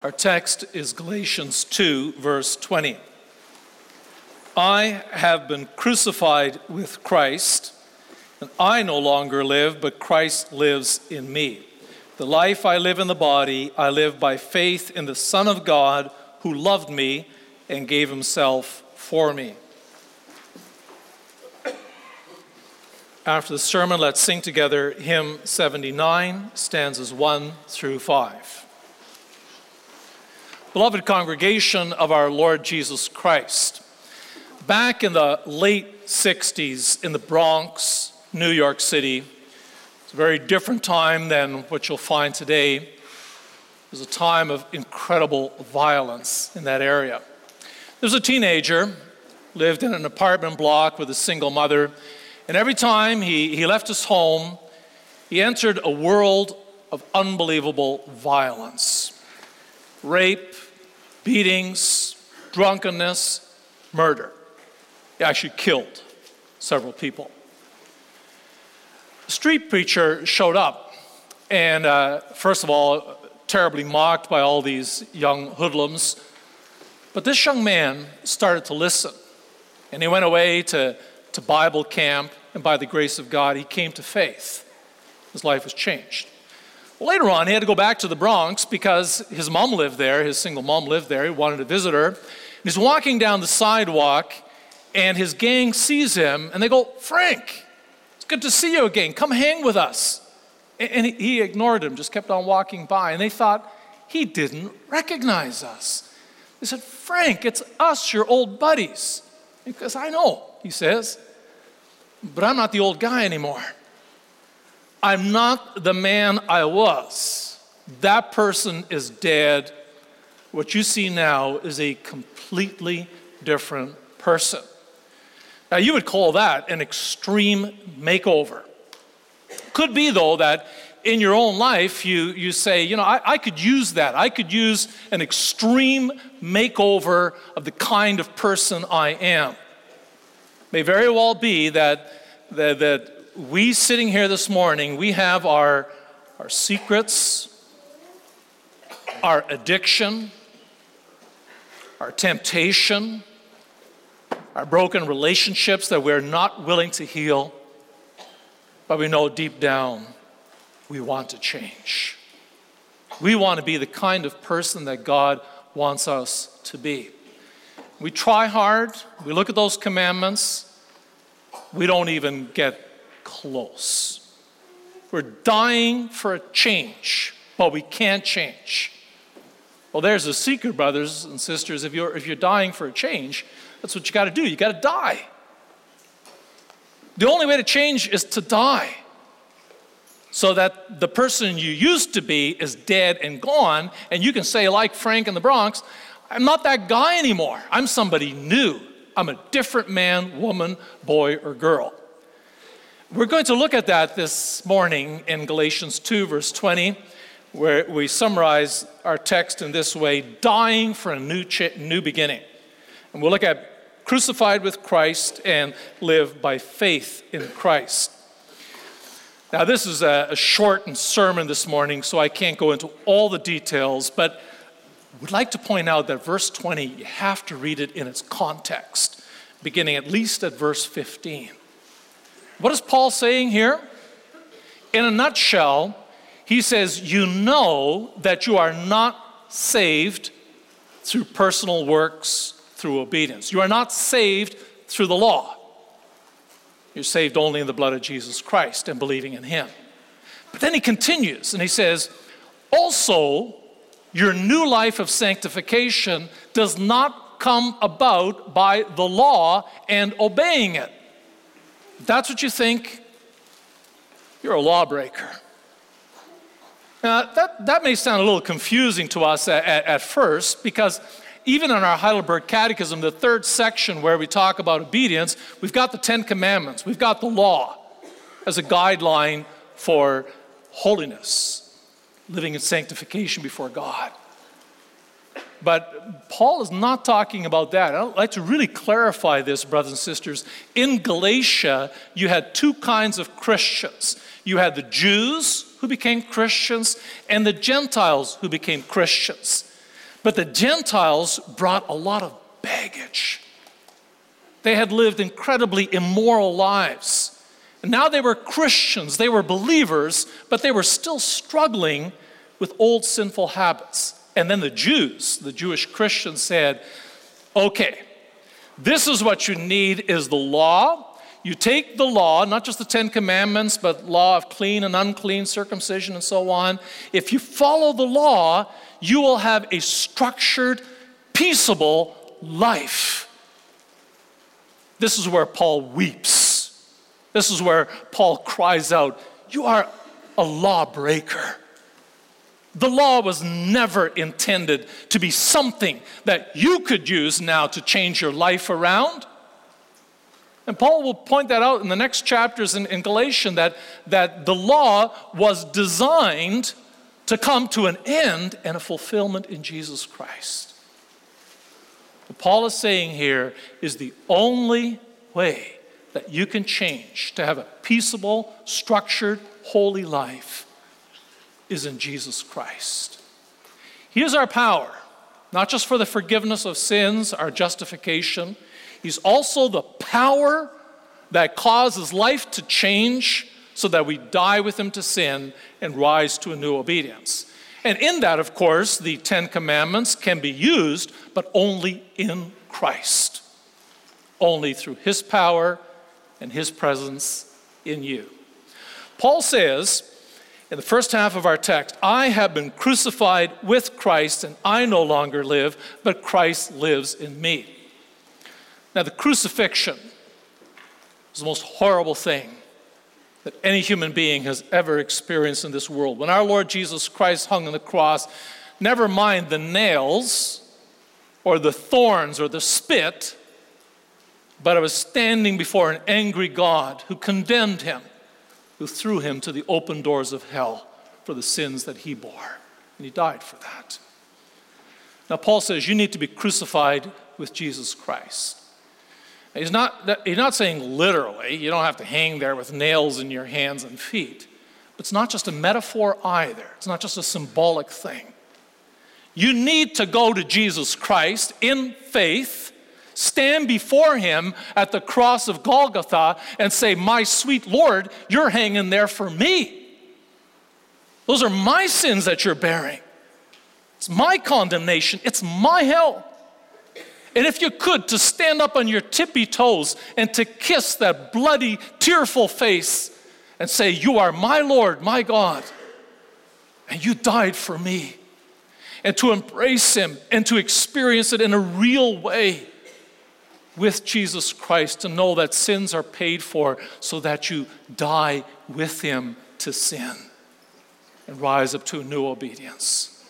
Our text is Galatians 2, verse 20. I have been crucified with Christ, and I no longer live, but Christ lives in me. The life I live in the body, I live by faith in the Son of God who loved me and gave himself for me. After the sermon, let's sing together hymn 79, stanzas 1 through 5. Beloved congregation of our Lord Jesus Christ, back in the late 60s in the Bronx, New York City, it's a very different time than what you'll find today. It was a time of incredible violence in that area. There was a teenager, lived in an apartment block with a single mother, and every time he, he left his home, he entered a world of unbelievable violence rape, beatings, drunkenness, murder. He actually killed several people. Street preacher showed up, and uh, first of all, terribly mocked by all these young hoodlums. But this young man started to listen, and he went away to, to Bible camp, and by the grace of God, he came to faith. His life was changed. Later on, he had to go back to the Bronx because his mom lived there, his single mom lived there. He wanted to visit her. And he's walking down the sidewalk, and his gang sees him, and they go, Frank, it's good to see you again. Come hang with us. And he ignored him, just kept on walking by. And they thought he didn't recognize us. They said, Frank, it's us, your old buddies. Because I know, he says, but I'm not the old guy anymore. I'm not the man I was. That person is dead. What you see now is a completely different person. Now, you would call that an extreme makeover. Could be, though, that in your own life you, you say, you know, I, I could use that. I could use an extreme makeover of the kind of person I am. May very well be that, that, that we sitting here this morning, we have our, our secrets, our addiction, our temptation, our broken relationships that we're not willing to heal, but we know deep down we want to change. We want to be the kind of person that God wants us to be. We try hard, we look at those commandments, we don't even get close. We're dying for a change, but we can't change. Well, there's a secret, brothers and sisters. If you're, if you're dying for a change, that's what you got to do. You got to die. The only way to change is to die. So that the person you used to be is dead and gone, and you can say, like Frank in the Bronx, I'm not that guy anymore. I'm somebody new. I'm a different man, woman, boy, or girl. We're going to look at that this morning in Galatians 2, verse 20, where we summarize our text in this way dying for a new, ch- new beginning. And we'll look at crucified with Christ and live by faith in Christ. Now, this is a, a shortened sermon this morning, so I can't go into all the details, but would like to point out that verse 20, you have to read it in its context, beginning at least at verse 15. What is Paul saying here? In a nutshell, he says, You know that you are not saved through personal works, through obedience. You are not saved through the law. You're saved only in the blood of Jesus Christ and believing in Him. But then he continues and he says, Also, your new life of sanctification does not come about by the law and obeying it. If that's what you think, you're a lawbreaker. Now, that, that may sound a little confusing to us at, at, at first because even in our Heidelberg Catechism, the third section where we talk about obedience, we've got the Ten Commandments, we've got the law as a guideline for holiness, living in sanctification before God. But Paul is not talking about that. I'd like to really clarify this, brothers and sisters. In Galatia, you had two kinds of Christians you had the Jews who became Christians and the Gentiles who became Christians. But the Gentiles brought a lot of baggage. They had lived incredibly immoral lives. And now they were Christians, they were believers, but they were still struggling with old sinful habits. And then the Jews, the Jewish Christians said, okay, this is what you need is the law. You take the law, not just the 10 commandments, but law of clean and unclean, circumcision and so on. If you follow the law, you will have a structured, peaceable life. This is where Paul weeps. This is where Paul cries out, You are a lawbreaker. The law was never intended to be something that you could use now to change your life around. And Paul will point that out in the next chapters in, in Galatian that, that the law was designed to come to an end and a fulfillment in Jesus Christ. What Paul is saying here is the only way that you can change to have a peaceable, structured, holy life is in Jesus Christ. He is our power, not just for the forgiveness of sins, our justification. He's also the power that causes life to change so that we die with Him to sin and rise to a new obedience. And in that, of course, the Ten Commandments can be used, but only in Christ, only through His power and His presence in you. Paul says in the first half of our text, I have been crucified with Christ, and I no longer live, but Christ lives in me. Now, the crucifixion is the most horrible thing that any human being has ever experienced in this world. When our Lord Jesus Christ hung on the cross, never mind the nails or the thorns or the spit, but I was standing before an angry God who condemned him who threw him to the open doors of hell for the sins that he bore. And he died for that. Now, Paul says you need to be crucified with Jesus Christ. He's not, he's not saying literally, you don't have to hang there with nails in your hands and feet. But it's not just a metaphor either, it's not just a symbolic thing. You need to go to Jesus Christ in faith stand before him at the cross of Golgotha and say, My sweet Lord, you're hanging there for me. Those are my sins that you're bearing. It's my condemnation, it's my hell. And if you could, to stand up on your tippy toes and to kiss that bloody, tearful face and say, You are my Lord, my God, and you died for me. And to embrace Him and to experience it in a real way with Jesus Christ to know that sins are paid for so that you die with Him to sin and rise up to a new obedience.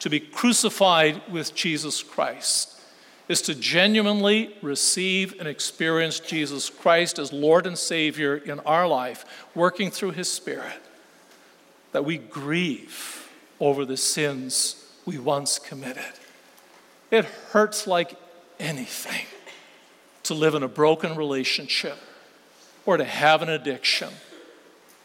To be crucified with Jesus Christ is to genuinely receive and experience Jesus Christ as Lord and Savior in our life, working through His Spirit, that we grieve over the sins we once committed. It hurts like anything to live in a broken relationship or to have an addiction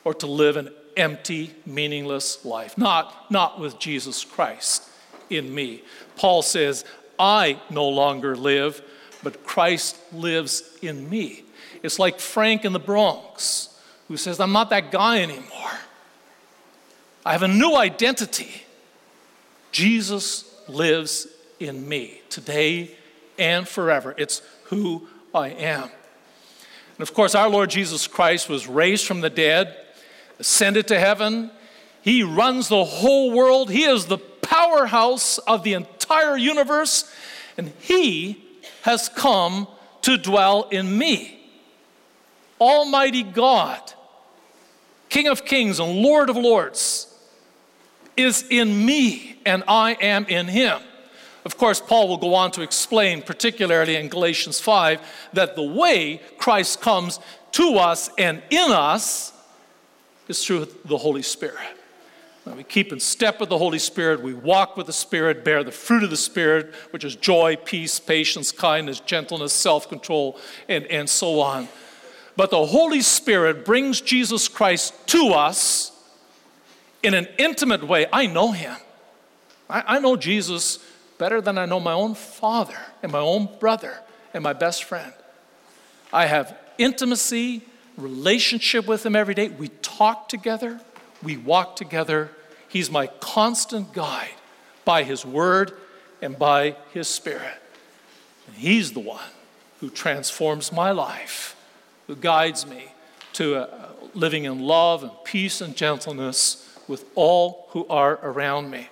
or to live an empty, meaningless life. Not, not with Jesus Christ in me. Paul says, I no longer live, but Christ lives in me. It's like Frank in the Bronx who says, I'm not that guy anymore. I have a new identity. Jesus lives in me today and forever. It's who I am. And of course, our Lord Jesus Christ was raised from the dead, ascended to heaven. He runs the whole world. He is the powerhouse of the entire universe, and He has come to dwell in me. Almighty God, King of kings and Lord of lords, is in me, and I am in Him. Of course, Paul will go on to explain, particularly in Galatians 5, that the way Christ comes to us and in us is through the Holy Spirit. We keep in step with the Holy Spirit, we walk with the Spirit, bear the fruit of the Spirit, which is joy, peace, patience, kindness, gentleness, self control, and, and so on. But the Holy Spirit brings Jesus Christ to us in an intimate way. I know him. I, I know Jesus better than I know my own father and my own brother and my best friend. I have intimacy, relationship with him every day. We talk together, we walk together. He's my constant guide by his word and by his spirit. And he's the one who transforms my life, who guides me to uh, living in love and peace and gentleness with all who are around me.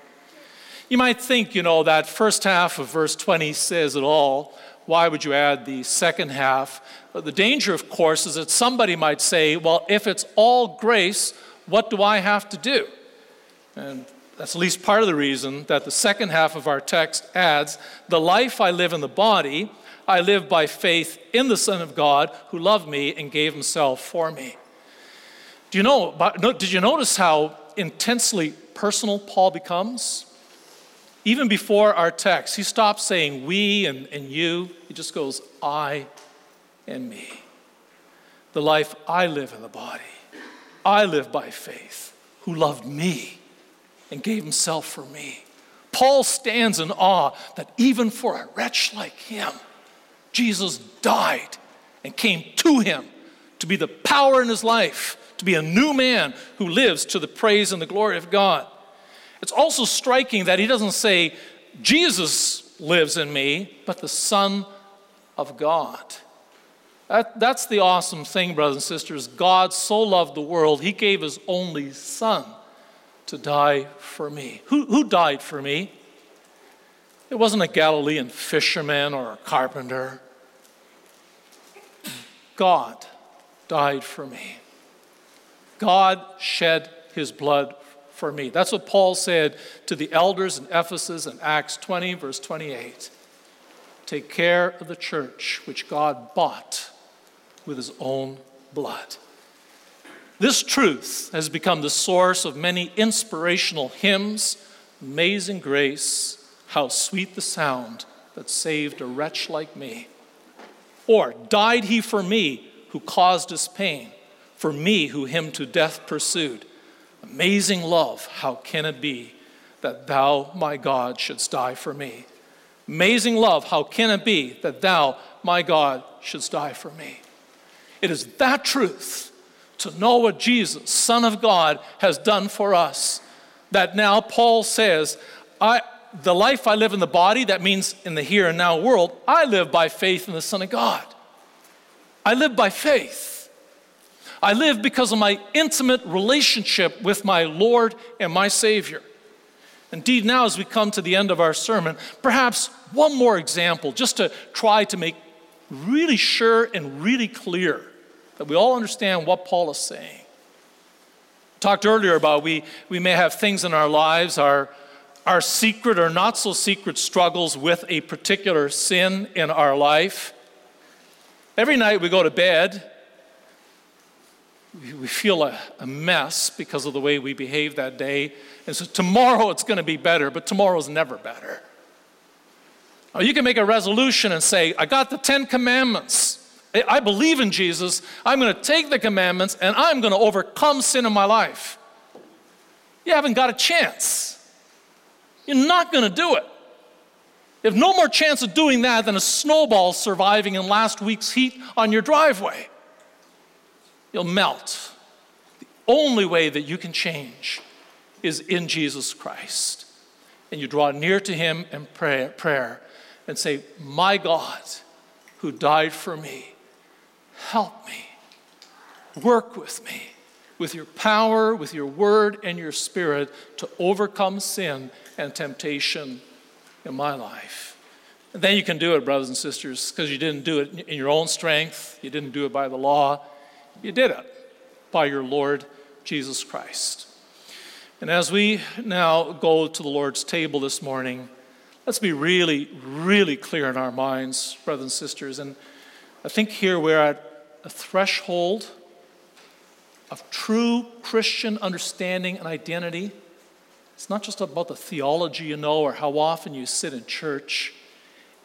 You might think, you know, that first half of verse 20 says it all. Why would you add the second half? The danger, of course, is that somebody might say, well, if it's all grace, what do I have to do? And that's at least part of the reason that the second half of our text adds, the life I live in the body, I live by faith in the Son of God who loved me and gave himself for me. Do you know, did you notice how intensely personal Paul becomes? Even before our text, he stops saying we and, and you. He just goes, I and me. The life I live in the body, I live by faith, who loved me and gave himself for me. Paul stands in awe that even for a wretch like him, Jesus died and came to him to be the power in his life, to be a new man who lives to the praise and the glory of God. It's also striking that he doesn't say, Jesus lives in me, but the Son of God. That, that's the awesome thing, brothers and sisters. God so loved the world, he gave his only Son to die for me. Who, who died for me? It wasn't a Galilean fisherman or a carpenter. God died for me. God shed his blood for me. That's what Paul said to the elders in Ephesus in Acts 20, verse 28. Take care of the church which God bought with his own blood. This truth has become the source of many inspirational hymns Amazing Grace, how sweet the sound that saved a wretch like me. Or, died he for me who caused his pain, for me who him to death pursued. Amazing love, how can it be that thou, my God, shouldst die for me? Amazing love, how can it be that thou, my God, shouldst die for me? It is that truth to know what Jesus, Son of God, has done for us that now Paul says, I, the life I live in the body, that means in the here and now world, I live by faith in the Son of God. I live by faith. I live because of my intimate relationship with my Lord and my Savior. Indeed, now as we come to the end of our sermon, perhaps one more example just to try to make really sure and really clear that we all understand what Paul is saying. Talked earlier about we, we may have things in our lives, our, our secret or not so secret struggles with a particular sin in our life. Every night we go to bed we feel a, a, mess because of the way we behave that day. And so tomorrow it's going to be better, but tomorrow's never better. Or you can make a resolution and say, I got the Ten Commandments. I believe in Jesus. I'm going to take the commandments and I'm going to overcome sin in my life. You haven't got a chance. You're not going to do it. You have no more chance of doing that than a snowball surviving in last week's heat on your driveway you'll melt. The only way that you can change is in Jesus Christ. And you draw near to Him in prayer, prayer and say, My God, who died for me, help me. Work with me with your power, with your word, and your spirit to overcome sin and temptation in my life. And then you can do it, brothers and sisters, because you didn't do it in your own strength, you didn't do it by the law, you did it by your Lord Jesus Christ. And as we now go to the Lord's table this morning, let's be really, really clear in our minds, brothers and sisters. And I think here we're at a threshold of true Christian understanding and identity. It's not just about the theology you know or how often you sit in church.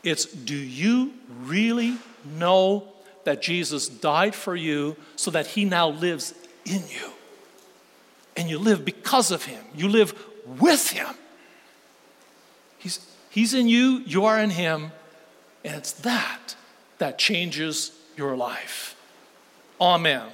It's do you really know that Jesus died for you so that he now lives in you. And you live because of him, you live with him. He's He's in you, you are in Him, and it's that that changes your life. Amen.